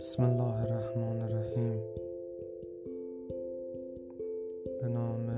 بسم الله الرحمن الرحیم. به نام